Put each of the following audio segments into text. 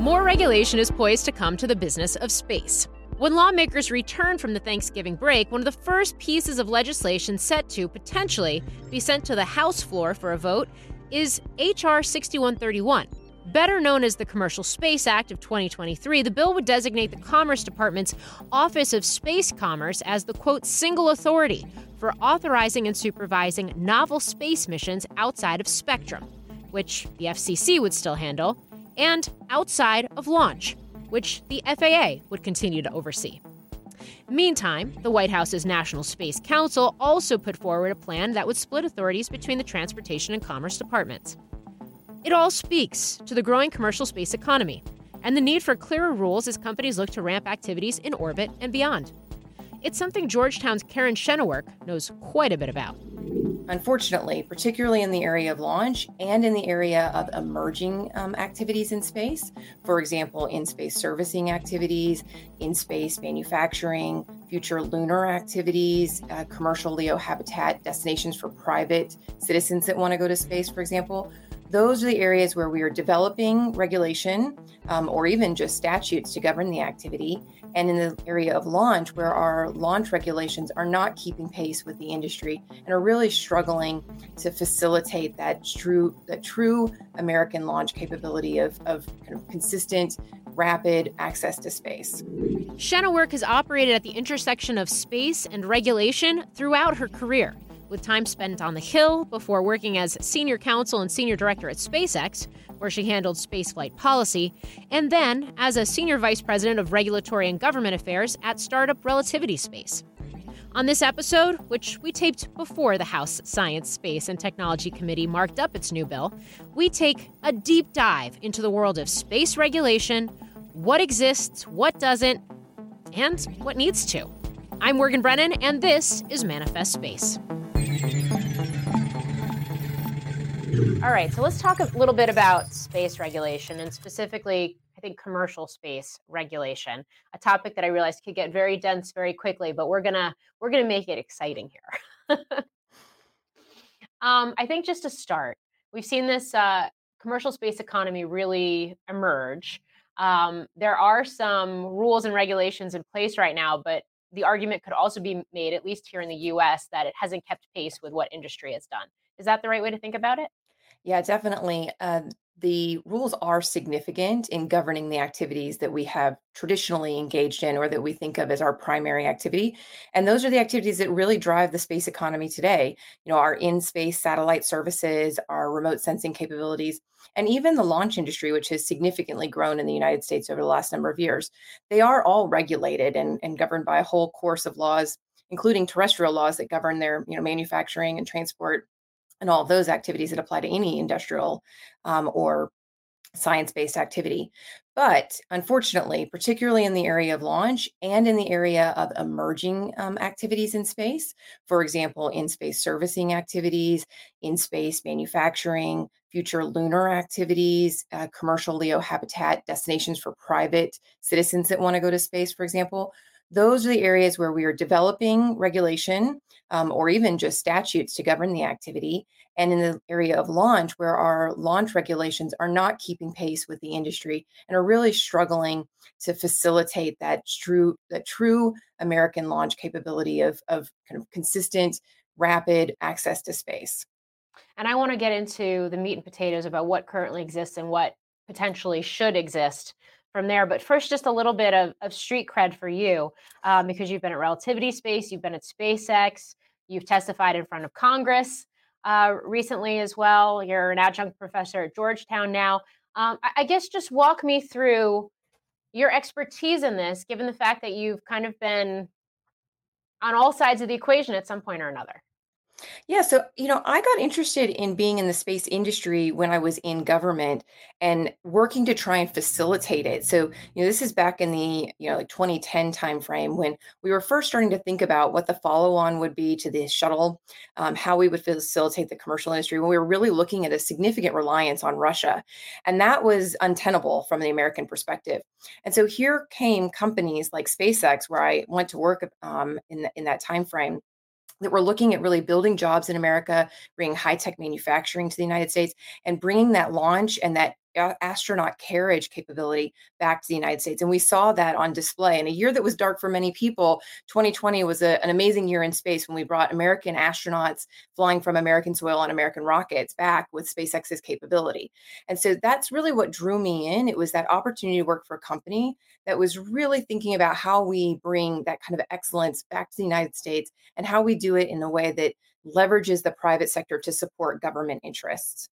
More regulation is poised to come to the business of space. When lawmakers return from the Thanksgiving break, one of the first pieces of legislation set to potentially be sent to the House floor for a vote is H.R. 6131. Better known as the Commercial Space Act of 2023, the bill would designate the Commerce Department's Office of Space Commerce as the quote single authority for authorizing and supervising novel space missions outside of Spectrum, which the FCC would still handle, and outside of launch, which the FAA would continue to oversee. Meantime, the White House's National Space Council also put forward a plan that would split authorities between the Transportation and Commerce departments. It all speaks to the growing commercial space economy and the need for clearer rules as companies look to ramp activities in orbit and beyond. It's something Georgetown's Caryn Schenewerk knows quite a bit about. Unfortunately, particularly in the area of launch and in the area of emerging um, activities in space, for example, in space servicing activities, in space manufacturing, future lunar activities, uh, commercial LEO habitat destinations for private citizens that want to go to space, for example, those are the areas where we are developing regulation um, or even just statutes to govern the activity. And in the area of launch, where our launch regulations are not keeping pace with the industry and are really struggling to facilitate that true, that true American launch capability of, of kind of consistent, rapid access to space. Schenewerk has operated at the intersection of space and regulation throughout her career with time spent on the Hill before working as senior counsel and senior director at SpaceX, where she handled spaceflight policy, and then as a senior vice president of regulatory and government affairs at startup Relativity Space. On this episode, which we taped before the House Science, Space, and Technology Committee marked up its new bill, we take a deep dive into the world of space regulation, what exists, what doesn't, and what needs to. I'm Morgan Brennan, and this is Manifest Space. All right, so let's talk a little bit about space regulation and specifically, I think, commercial space regulation, a topic that I realized could get very dense very quickly, but we're gonna we're gonna make it exciting here. um, I think just to start, we've seen this uh, commercial space economy really emerge. Um, there are some rules and regulations in place right now, but the argument could also be made, at least here in the US, that it hasn't kept pace with what industry has done. Is that the right way to think about it? Yeah, definitely. Uh, the rules are significant in governing the activities that we have traditionally engaged in or that we think of as our primary activity. And those are the activities that really drive the space economy today. You know, our in space satellite services, our remote sensing capabilities, and even the launch industry, which has significantly grown in the United States over the last number of years. They are all regulated and, and governed by a whole course of laws, including terrestrial laws that govern their you know, manufacturing and transport and all those activities that apply to any industrial um, or science based activity. But unfortunately, particularly in the area of launch and in the area of emerging um, activities in space, for example, in space servicing activities, in space manufacturing, future lunar activities, uh, commercial LEO habitat destinations for private citizens that want to go to space, for example, those are the areas where we are developing regulation um, or even just statutes to govern the activity. And in the area of launch, where our launch regulations are not keeping pace with the industry and are really struggling to facilitate that true, that true American launch capability of, of kind of consistent, rapid access to space. And I want to get into the meat and potatoes about what currently exists and what potentially should exist from there. But first, just a little bit of, of street cred for you um, because you've been at Relativity Space, you've been at SpaceX, you've testified in front of Congress uh, recently as well. You're an adjunct professor at Georgetown now. Um, I, I guess just walk me through your expertise in this, given the fact that you've kind of been on all sides of the equation at some point or another. Yeah, so you know, I got interested in being in the space industry when I was in government and working to try and facilitate it. So, you know, this is back in the, you know, like 2010 timeframe when we were first starting to think about what the follow-on would be to the shuttle, um, how we would facilitate the commercial industry when we were really looking at a significant reliance on Russia. And that was untenable from the American perspective. And so here came companies like SpaceX, where I went to work um, in, the, in that time frame that we're looking at really building jobs in America, bringing high tech manufacturing to the United States, and bringing that launch and that astronaut carriage capability back to the United States. And we saw that on display. In a year that was dark for many people, 2020 was a, an amazing year in space when we brought American astronauts flying from American soil on American rockets back with SpaceX's capability. And so that's really what drew me in. It was that opportunity to work for a company that was really thinking about how we bring that kind of excellence back to the United States and how we do it in a way that leverages the private sector to support government interests.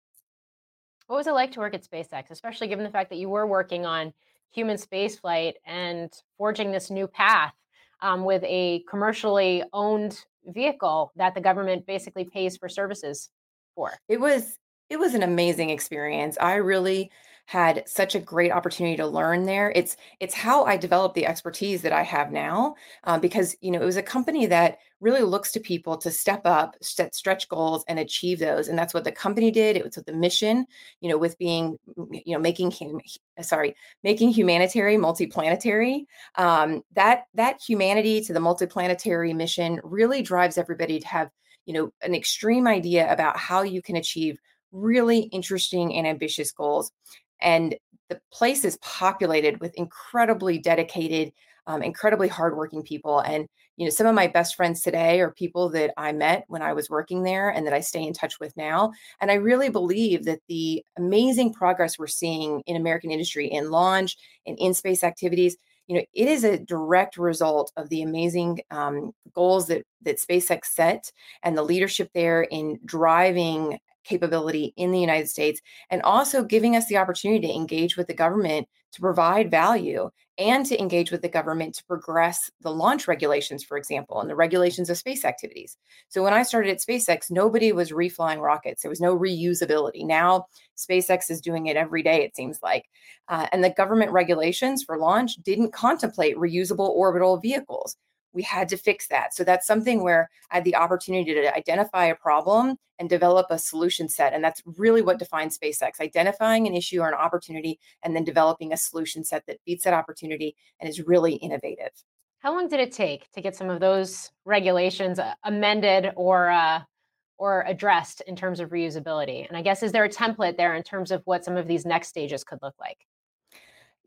What was it like to work at SpaceX, especially given the fact that you were working on human spaceflight and forging this new path um, with a commercially owned vehicle that the government basically pays for services for? It was it was an amazing experience. I really had such a great opportunity to learn there. It's it's how I developed the expertise that I have now, uh, because you know it was a company that really looks to people to step up, set stretch goals, and achieve those. And that's what the company did. It was with the mission, you know, with being, you know, making him, sorry, making humanitarian multiplanetary. Um, that that humanity to the multiplanetary mission really drives everybody to have, you know, an extreme idea about how you can achieve really interesting and ambitious goals and the place is populated with incredibly dedicated um, incredibly hardworking people and you know some of my best friends today are people that i met when i was working there and that i stay in touch with now and i really believe that the amazing progress we're seeing in american industry in launch and in space activities you know it is a direct result of the amazing um, goals that that spacex set and the leadership there in driving capability in the United States and also giving us the opportunity to engage with the government to provide value and to engage with the government to progress the launch regulations, for example, and the regulations of space activities. So when I started at SpaceX, nobody was reflying rockets. There was no reusability. Now SpaceX is doing it every day, it seems like. Uh, and the government regulations for launch didn't contemplate reusable orbital vehicles we had to fix that. So that's something where I had the opportunity to identify a problem and develop a solution set. And that's really what defines SpaceX identifying an issue or an opportunity and then developing a solution set that beats that opportunity and is really innovative. How long did it take to get some of those regulations uh, amended or uh, or addressed in terms of reusability? And I guess is there a template there in terms of what some of these next stages could look like?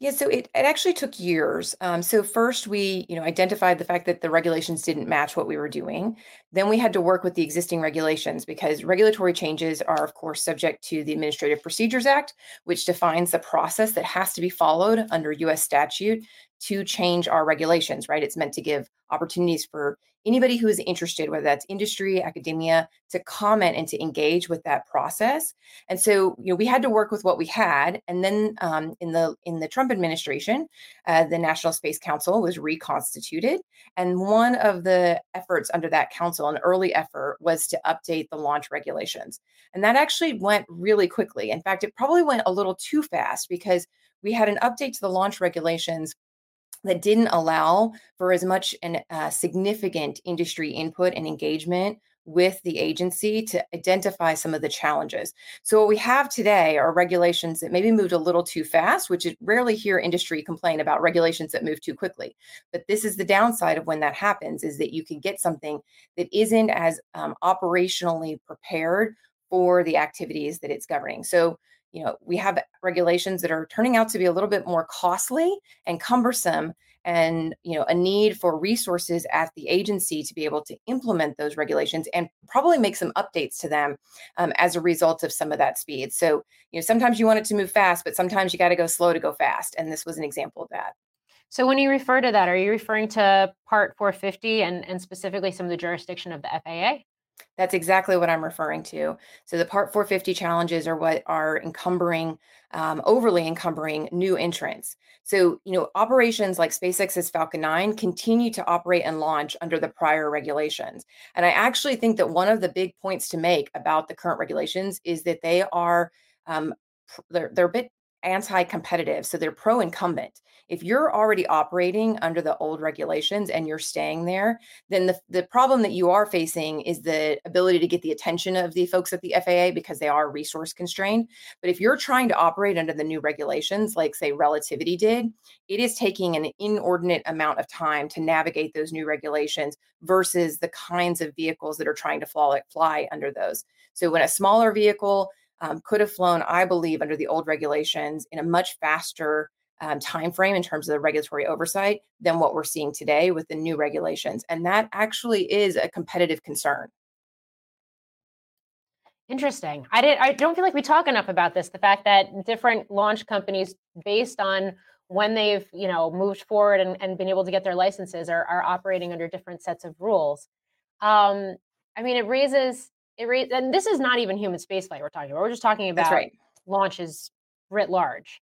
Yeah, so it, it actually took years. Um, so first we, you know, identified the fact that the regulations didn't match what we were doing. Then we had to work with the existing regulations because regulatory changes are, of course, subject to the Administrative Procedures Act, which defines the process that has to be followed under U.S. statute to change our regulations, right? It's meant to give opportunities for anybody who is interested, whether that's industry, academia, to comment and to engage with that process. And so, you know, we had to work with what we had. And then um, in the in the Trump administration, uh, the National Space Council was reconstituted, and one of the efforts under that council, an early effort, was to update the launch regulations. And that actually went really quickly. In fact, it probably went a little too fast because we had an update to the launch regulations that didn't allow for as much and uh, significant industry input and engagement with the agency to identify some of the challenges. So what we have today are regulations that maybe moved a little too fast, which is rarely hear industry complain about regulations that move too quickly. But this is the downside of when that happens is that you can get something that isn't as um, operationally prepared for the activities that it's governing. So you know, we have regulations that are turning out to be a little bit more costly and cumbersome and you know a need for resources at the agency to be able to implement those regulations and probably make some updates to them um, as a result of some of that speed. So you know sometimes you want it to move fast but sometimes you got to go slow to go fast and this was an example of that. So when you refer to that are you referring to part 450 and, and specifically some of the jurisdiction of the faa That's exactly what I'm referring to. So the Part 450 challenges are what are encumbering, um, overly encumbering new entrants. So, you know, operations like SpaceX's Falcon 9 continue to operate and launch under the prior regulations. And I actually think that one of the big points to make about the current regulations is that they are um, they're, they're a bit anti-competitive so they're pro-incumbent. If you're already operating under the old regulations and you're staying there then the, the problem that you are facing is the ability to get the attention of the folks at the faa because they are resource constrained. But if you're trying to operate under the new regulations like say relativity did it is taking an inordinate amount of time to navigate those new regulations versus the kinds of vehicles that are trying to fly, fly under those. So when a smaller vehicle um, could have flown, I believe, under the old regulations in a much faster um, time frame in terms of the regulatory oversight than what we're seeing today with the new regulations, and that actually is a competitive concern. Interesting. I did. I don't feel like we talk enough about this. The fact that different launch companies, based on when they've you know moved forward and, and been able to get their licenses, are, are operating under different sets of rules. Um, I mean, it raises it re- and this is not even human spaceflight we're talking about. We're just talking about right. launches writ large.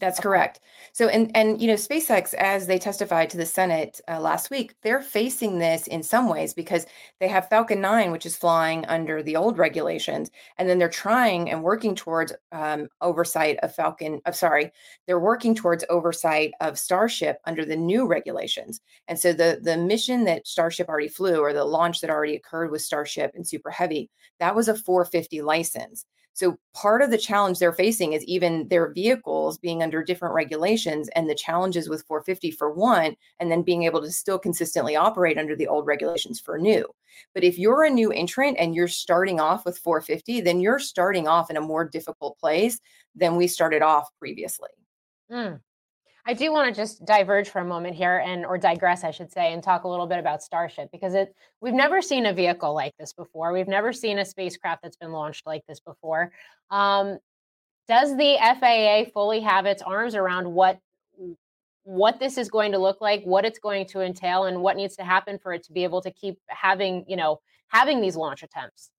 That's correct. So, and and you know, SpaceX, as they testified to the Senate uh, last week, they're facing this in some ways because they have Falcon 9, which is flying under the old regulations, and then they're trying and working towards um, oversight of Falcon. Of sorry, they're working towards oversight of Starship under the new regulations. And so, the the mission that Starship already flew, or the launch that already occurred with Starship and Super Heavy, that was a 450 license. So part of the challenge they're facing is even their vehicles being under different regulations and the challenges with 450 for one, and then being able to still consistently operate under the old regulations for new. But if you're a new entrant and you're starting off with 450, then you're starting off in a more difficult place than we started off previously. Mm. I do want to just diverge for a moment here and or digress, I should say, and talk a little bit about Starship because it we've never seen a vehicle like this before. We've never seen a spacecraft that's been launched like this before. Um, does the FAA fully have its arms around what what this is going to look like, what it's going to entail, and what needs to happen for it to be able to keep having, you know, having these launch attempts?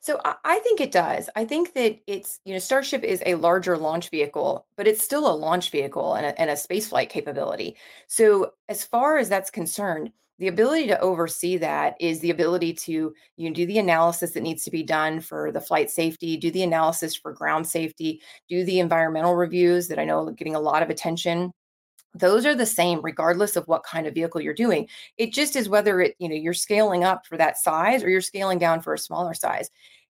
So I, I think it does. I think that it's, you know, Starship is a larger launch vehicle, but it's still a launch vehicle and a, and a space flight capability. So as far as that's concerned, the ability to oversee that is the ability to you know, do the analysis that needs to be done for the flight safety, do the analysis for ground safety, do the environmental reviews that I know are getting a lot of attention those are the same regardless of what kind of vehicle you're doing. It just is whether it you know you're scaling up for that size or you're scaling down for a smaller size.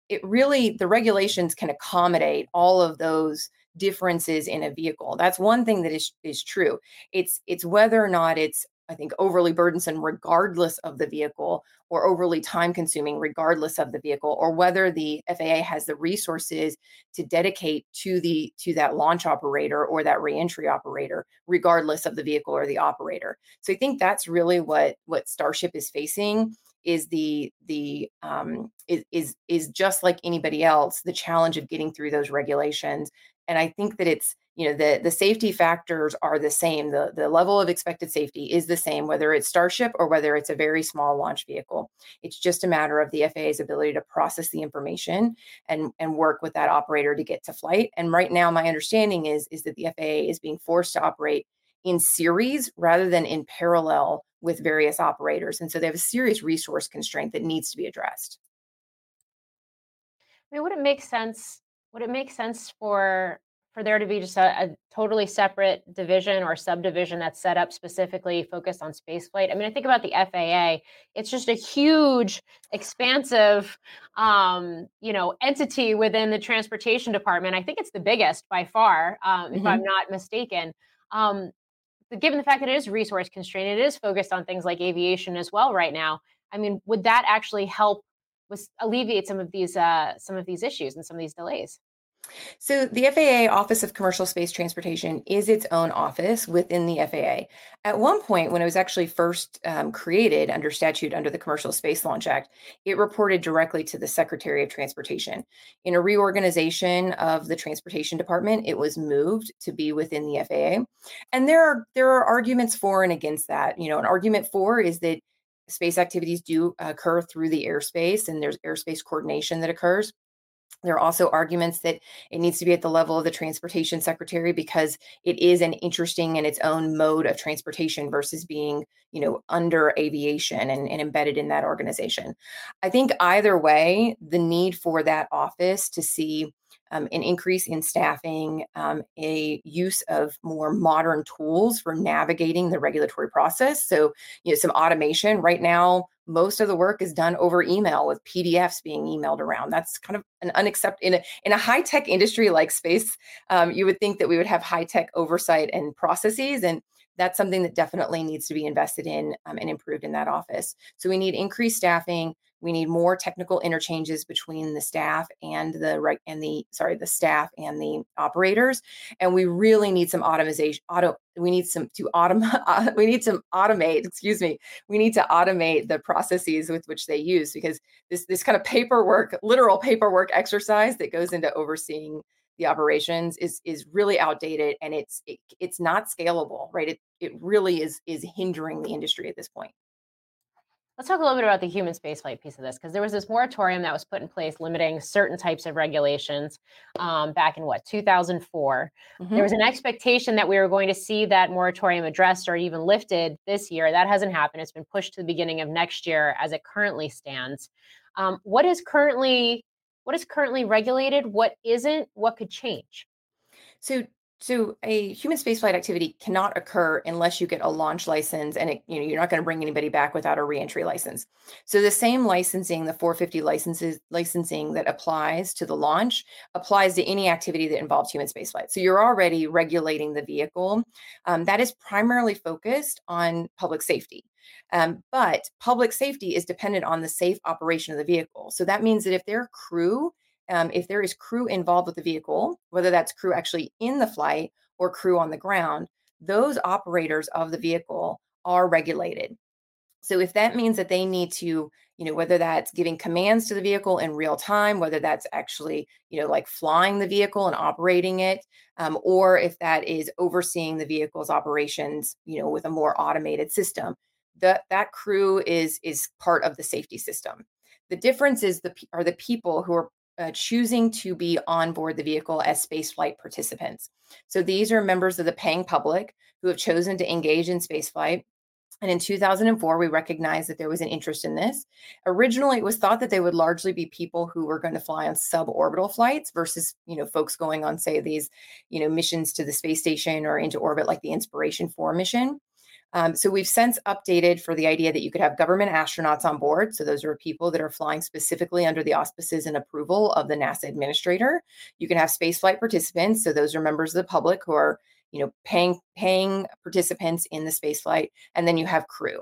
It really the regulations can accommodate all of those differences in a vehicle. That's one thing that is is true. It's it's whether or not it's I think, overly burdensome, regardless of the vehicle, or overly time consuming, regardless of the vehicle, or whether the FAA has the resources to dedicate to the to that launch operator or that reentry operator, regardless of the vehicle or the operator. So I think that's really what what Starship is facing is the the um, is, is is just like anybody else the challenge of getting through those regulations and i think that it's you know the the safety factors are the same the the level of expected safety is the same whether it's starship or whether it's a very small launch vehicle. It's just a matter of the FAA's ability to process the information and and work with that operator to get to flight. And right now my understanding is is that the FAA is being forced to operate in series rather than in parallel with various operators. And so they have a serious resource constraint that needs to be addressed. I mean, would it make sense? Would it make sense for for there to be just a, a, totally separate division or subdivision that's set up specifically focused on spaceflight. I mean, I think about the FAA; it's just a huge, expansive, um, you know, entity within the transportation department. I think it's the biggest by far, um, mm-hmm. if I'm not mistaken. Um, given the fact that it is resource constrained, it is focused on things like aviation as well right now. I mean, would that actually help with alleviate some of these uh, some of these issues and some of these delays? So, the FAA Office of Commercial Space Transportation is its own office within the FAA. At one point, when it was actually first um, created under statute under the Commercial Space Launch Act, it reported directly to the Secretary of Transportation. In a reorganization of the Transportation Department, it was moved to be within the FAA. And there are there are arguments for and against that. You know, an argument for is that space activities do occur through the airspace, and there's airspace coordination that occurs. There are also arguments that it needs to be at the level of the transportation secretary because it is an interesting in its own mode of transportation versus being, you know, under aviation and, and embedded in that organization. I think either way, the need for that office to see um, an increase in staffing, um, a use of more modern tools for navigating the regulatory process. So, you know, some automation. Right now, most of the work is done over email with PDFs being emailed around. That's kind of an unacceptable in a in a high tech industry like space. Um, you would think that we would have high tech oversight and processes, and that's something that definitely needs to be invested in um, and improved in that office. So we need increased staffing. We need more technical interchanges between the staff and the right and the sorry the staff and the operators, and we really need some automation. Auto we need some to automate. we need some automate. Excuse me. We need to automate the processes with which they use because this this kind of paperwork, literal paperwork exercise that goes into overseeing the operations is is really outdated and it's it, it's not scalable right it it really is is hindering the industry at this point Let's talk a little bit about the human spaceflight piece of this, because there was this moratorium that was put in place limiting certain types of regulations um, back in what 2004. Mm-hmm. There was an expectation that we were going to see that moratorium addressed or even lifted this year. That hasn't happened. It's been pushed to the beginning of next year as it currently stands. Um, what is currently what is currently regulated? What isn't? What could change? So so a human spaceflight activity cannot occur unless you get a launch license and it, you know you're not going to bring anybody back without a reentry license. So the same licensing, the 450 licenses licensing that applies to the launch applies to any activity that involves human spaceflight. So you're already regulating the vehicle. Um, that is primarily focused on public safety. Um, but public safety is dependent on the safe operation of the vehicle. So that means that if their crew um, if there is crew involved with the vehicle, whether that's crew actually in the flight or crew on the ground, those operators of the vehicle are regulated. So if that means that they need to, you know, whether that's giving commands to the vehicle in real time, whether that's actually, you know, like flying the vehicle and operating it, um, or if that is overseeing the vehicle's operations, you know, with a more automated system, that that crew is is part of the safety system. The difference is the are the people who are uh, choosing to be on board the vehicle as spaceflight participants. So these are members of the paying public who have chosen to engage in spaceflight. And in 2004, we recognized that there was an interest in this. Originally, it was thought that they would largely be people who were going to fly on suborbital flights versus, you know, folks going on, say, these, you know, missions to the space station or into orbit, like the Inspiration 4 mission. Um, so we've since updated for the idea that you could have government astronauts on board. So those are people that are flying specifically under the auspices and approval of the NASA administrator. You can have spaceflight participants. So those are members of the public who are, you know, paying paying participants in the spaceflight, and then you have crew.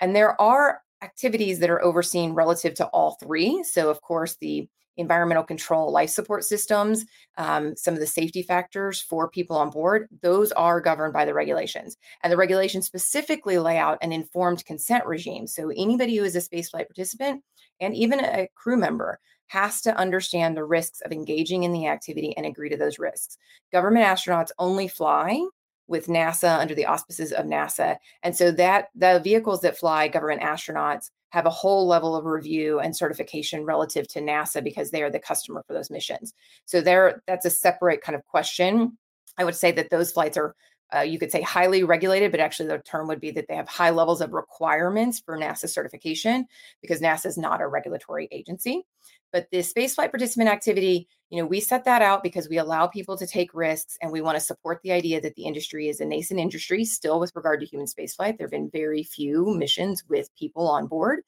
And there are activities that are overseen relative to all three. So of course the environmental control life support systems, um, some of the safety factors for people on board, those are governed by the regulations. And the regulations specifically lay out an informed consent regime. So anybody who is a spaceflight participant and even a crew member has to understand the risks of engaging in the activity and agree to those risks. Government astronauts only fly with NASA under the auspices of NASA. And so that the vehicles that fly government astronauts have a whole level of review and certification relative to NASA because they are the customer for those missions. So there, that's a separate kind of question. I would say that those flights are, uh, you could say, highly regulated, but actually the term would be that they have high levels of requirements for NASA certification because NASA is not a regulatory agency. But the spaceflight participant activity, you know, we set that out because we allow people to take risks and we want to support the idea that the industry is a nascent industry still with regard to human spaceflight. There have been very few missions with people on board.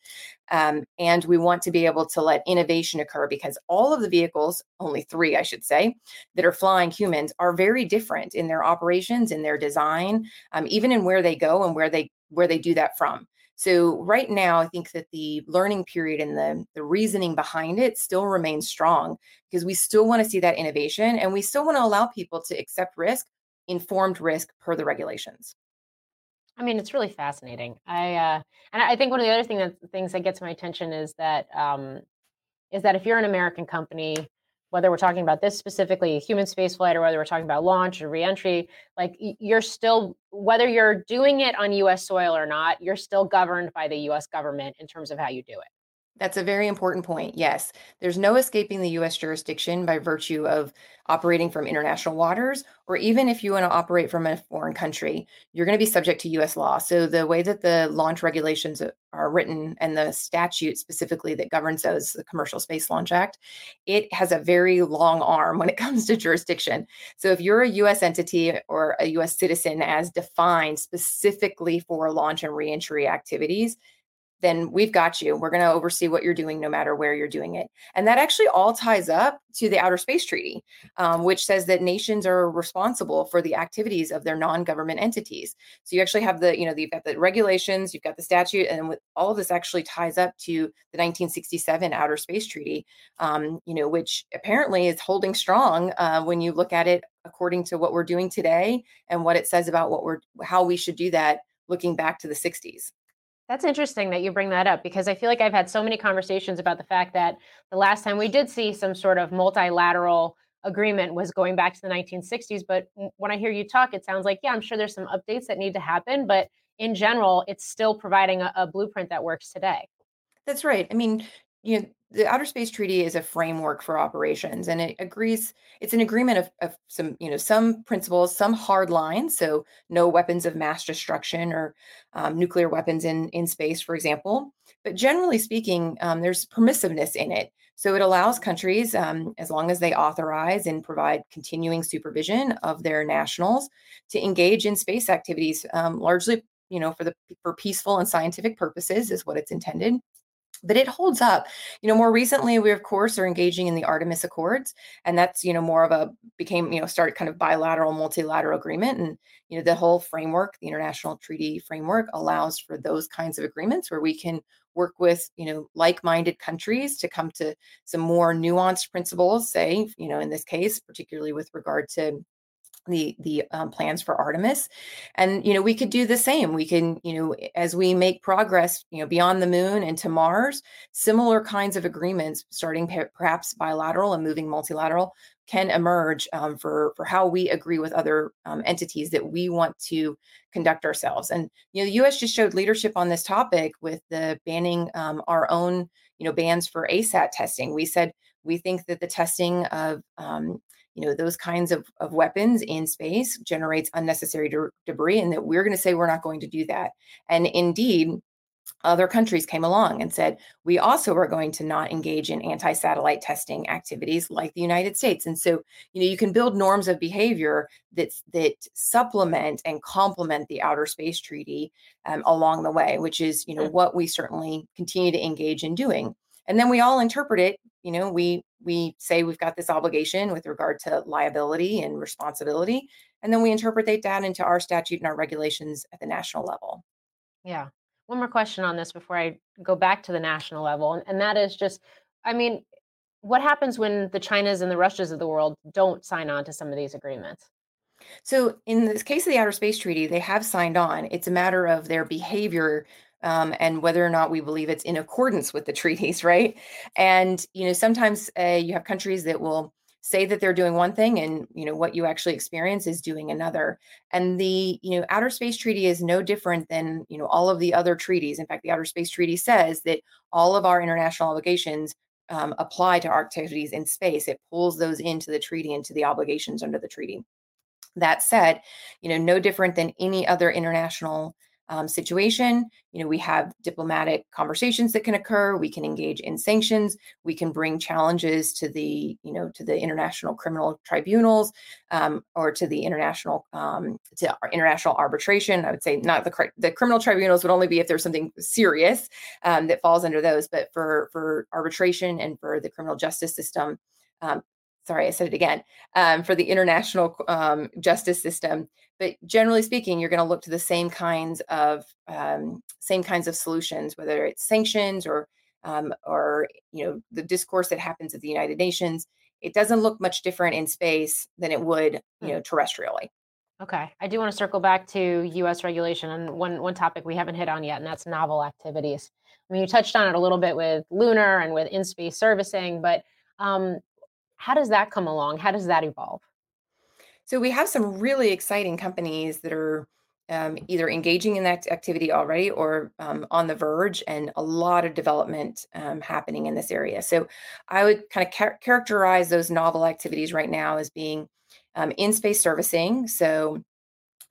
Um, and we want to be able to let innovation occur because all of the vehicles, only three, I should say, that are flying humans are very different in their operations, in their design, um, even in where they go and where they where they do that from. So right now, I think that the learning period and the, the reasoning behind it still remains strong because we still want to see that innovation and we still want to allow people to accept risk, informed risk per the regulations. I mean, it's really fascinating. I uh, and I think one of the other thing that things that gets my attention is that um, is that if you're an American company whether we're talking about this specifically human spaceflight or whether we're talking about launch or reentry, like you're still whether you're doing it on U.S. soil or not, you're still governed by the U.S. government in terms of how you do it. That's a very important point. Yes, there's no escaping the US jurisdiction by virtue of operating from international waters, or even if you want to operate from a foreign country, you're going to be subject to US law. So, the way that the launch regulations are written and the statute specifically that governs those, the Commercial Space Launch Act, it has a very long arm when it comes to jurisdiction. So, if you're a US entity or a US citizen as defined specifically for launch and reentry activities, then we've got you. We're going to oversee what you're doing no matter where you're doing it. And that actually all ties up to the Outer Space Treaty, um, which says that nations are responsible for the activities of their non-government entities. So you actually have the, you know, you've got the regulations, you've got the statute, and with all of this actually ties up to the 1967 Outer Space Treaty, um, you know, which apparently is holding strong uh, when you look at it according to what we're doing today and what it says about what we're how we should do that looking back to the 60s. That's interesting that you bring that up because I feel like I've had so many conversations about the fact that the last time we did see some sort of multilateral agreement was going back to the 1960s. But when I hear you talk, it sounds like, yeah, I'm sure there's some updates that need to happen. But in general, it's still providing a, a blueprint that works today. That's right. I mean, you know, the Outer Space Treaty is a framework for operations, and it agrees. It's an agreement of, of some, you know, some principles, some hard lines. So, no weapons of mass destruction or um, nuclear weapons in in space, for example. But generally speaking, um, there's permissiveness in it. So it allows countries, um, as long as they authorize and provide continuing supervision of their nationals, to engage in space activities, um, largely, you know, for the for peaceful and scientific purposes, is what it's intended but it holds up. You know more recently we of course are engaging in the artemis accords and that's you know more of a became you know started kind of bilateral multilateral agreement and you know the whole framework the international treaty framework allows for those kinds of agreements where we can work with you know like-minded countries to come to some more nuanced principles say you know in this case particularly with regard to the the um, plans for Artemis, and you know we could do the same. We can you know as we make progress you know beyond the moon and to Mars, similar kinds of agreements, starting perhaps bilateral and moving multilateral, can emerge um, for for how we agree with other um, entities that we want to conduct ourselves. And you know the U.S. just showed leadership on this topic with the banning um, our own you know bans for ASAT testing. We said we think that the testing of um, you know those kinds of, of weapons in space generates unnecessary de- debris and that we're going to say we're not going to do that. And indeed other countries came along and said we also are going to not engage in anti-satellite testing activities like the united states. And so you know you can build norms of behavior that that supplement and complement the outer space treaty um, along the way which is you know what we certainly continue to engage in doing and then we all interpret it you know we we say we've got this obligation with regard to liability and responsibility and then we interpret that into our statute and our regulations at the national level. Yeah. One more question on this before i go back to the national level and that is just i mean what happens when the chinas and the russias of the world don't sign on to some of these agreements? So in this case of the outer space treaty they have signed on. It's a matter of their behavior um, and whether or not we believe it's in accordance with the treaties, right? And you know, sometimes uh, you have countries that will say that they're doing one thing and you know what you actually experience is doing another. And the you know outer space treaty is no different than you know all of the other treaties. In fact the outer space treaty says that all of our international obligations um, apply to our activities in space. It pulls those into the treaty into the obligations under the treaty. That said you know no different than any other international um, situation. You know, we have diplomatic conversations that can occur. We can engage in sanctions. We can bring challenges to the, you know, to the international criminal tribunals um, or to the international um, to international arbitration. I would say not the the criminal tribunals would only be if there's something serious um, that falls under those, but for for arbitration and for the criminal justice system. Sorry, I said it again, um, for the international um, justice system. But generally speaking, you're going to look to the same kinds of um, same kinds of solutions, whether it's sanctions or um, or you know the discourse that happens at the United Nations. It doesn't look much different in space than it would, you hmm. know, terrestrially. Okay, I do want to circle back to U.S. regulation and one one topic we haven't hit on yet, and that's novel activities. I mean, you touched on it a little bit with lunar and with in space servicing, but um, how does that come along? How does that evolve? So we have some really exciting companies that are um, either engaging in that activity already or um, on the verge, and a lot of development um, happening in this area. So I would kind of char- characterize those novel activities right now as being um, in space servicing. So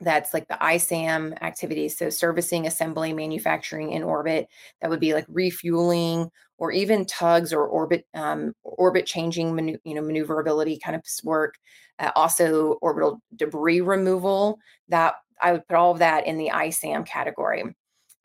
that's like the ISAM activities. So servicing, assembly, manufacturing in orbit. That would be like refueling or even tugs or orbit um, orbit changing, manu- you know, maneuverability kind of work. Uh, also orbital debris removal. That I would put all of that in the ISAM category.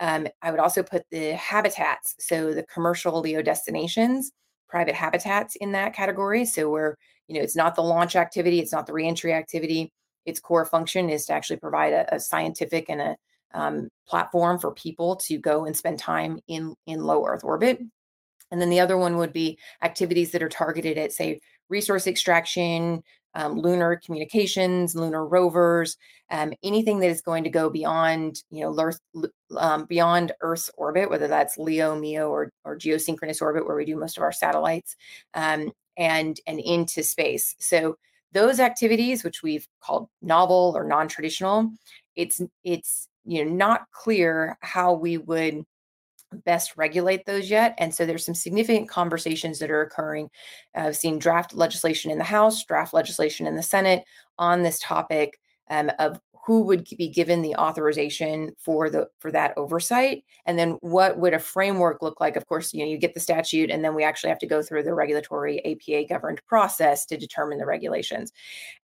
Um, I would also put the habitats, so the commercial LEO destinations, private habitats in that category. So where you know it's not the launch activity, it's not the reentry activity. Its core function is to actually provide a, a scientific and a um, platform for people to go and spend time in in low Earth orbit. And then the other one would be activities that are targeted at, say, resource extraction, um, lunar communications, lunar rovers, um, anything that is going to go beyond, you know, Earth, um, beyond Earth's orbit, whether that's LEO, MEO, or, or geosynchronous orbit, where we do most of our satellites, um, and and into space. So those activities, which we've called novel or non-traditional, it's it's you know not clear how we would best regulate those yet. And so there's some significant conversations that are occurring. I've seen draft legislation in the House, draft legislation in the Senate on this topic um, of who would be given the authorization for the for that oversight and then what would a framework look like of course you know you get the statute and then we actually have to go through the regulatory apa governed process to determine the regulations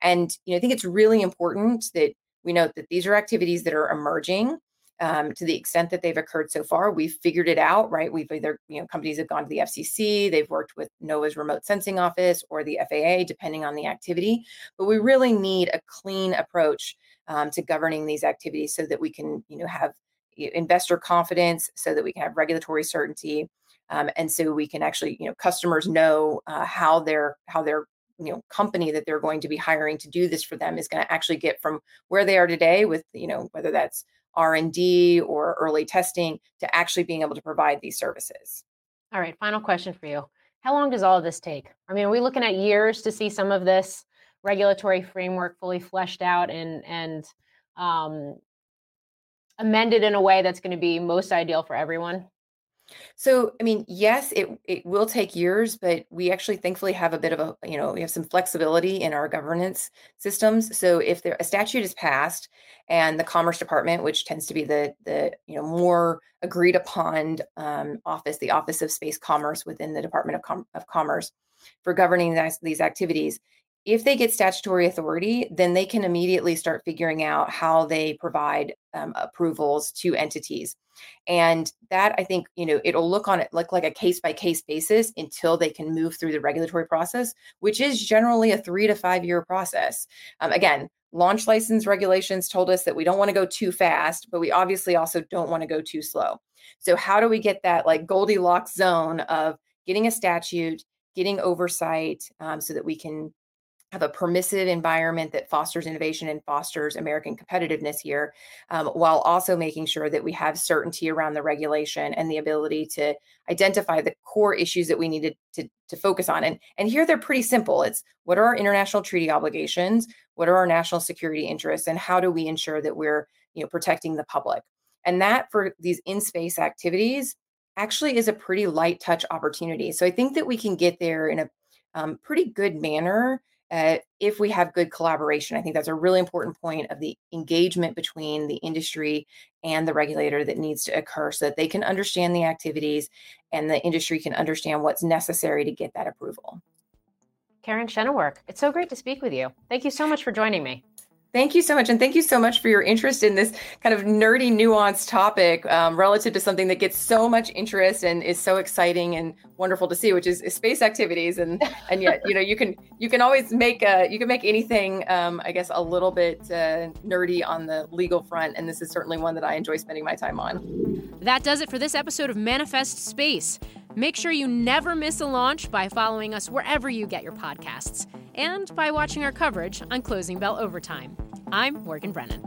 and you know i think it's really important that we note that these are activities that are emerging um, to the extent that they've occurred so far, we've figured it out, right? We've either, you know, companies have gone to the FCC, they've worked with NOAA's remote sensing office or the FAA, depending on the activity. But we really need a clean approach um, to governing these activities so that we can, you know, have investor confidence, so that we can have regulatory certainty, um, and so we can actually, you know, customers know uh, how their how their you know company that they're going to be hiring to do this for them is going to actually get from where they are today with you know whether that's R&D or early testing to actually being able to provide these services. All right, final question for you. How long does all of this take? I mean, are we looking at years to see some of this regulatory framework fully fleshed out and and um, amended in a way that's going to be most ideal for everyone? So, I mean, yes, it it will take years, but we actually thankfully have a bit of a, you know, we have some flexibility in our governance systems. So if there a statute is passed and the Commerce Department, which tends to be the the, you know, more agreed upon um, office, the Office of Space Commerce within the Department of, Com- of Commerce for governing these, these activities, if they get statutory authority, then they can immediately start figuring out how they provide um, approvals to entities. And that I think, you know, it'll look on it look like a case by case basis until they can move through the regulatory process, which is generally a three to five year process. Um, again, launch license regulations told us that we don't want to go too fast, but we obviously also don't want to go too slow. So, how do we get that like Goldilocks zone of getting a statute, getting oversight um, so that we can have a permissive environment that fosters innovation and fosters American competitiveness here, um, while also making sure that we have certainty around the regulation and the ability to identify the core issues that we needed to, to focus on. And, and here they're pretty simple. It's what are our international treaty obligations? What are our national security interests? And how do we ensure that we're you know, protecting the public? And that for these in-space activities actually is a pretty light touch opportunity. So I think that we can get there in a um, pretty good manner uh, if we have good collaboration. I think that's a really important point of the engagement between the industry and the regulator that needs to occur so that they can understand the activities and the industry can understand what's necessary to get that approval. Caryn Schenewerk, it's so great to speak with you. Thank you so much for joining me. Thank you so much. And thank you so much for your interest in this kind of nerdy, nuanced topic um, relative to something that gets so much interest and is so exciting and wonderful to see, which is, is space activities. And and yet, you know, you can you can always make a, you can make anything, um, I guess, a little bit uh, nerdy on the legal front. And this is certainly one that I enjoy spending my time on. That does it for this episode of Manifest Space. Make sure you never miss a launch by following us wherever you get your podcasts and by watching our coverage on Closing Bell Overtime. I'm Morgan Brennan.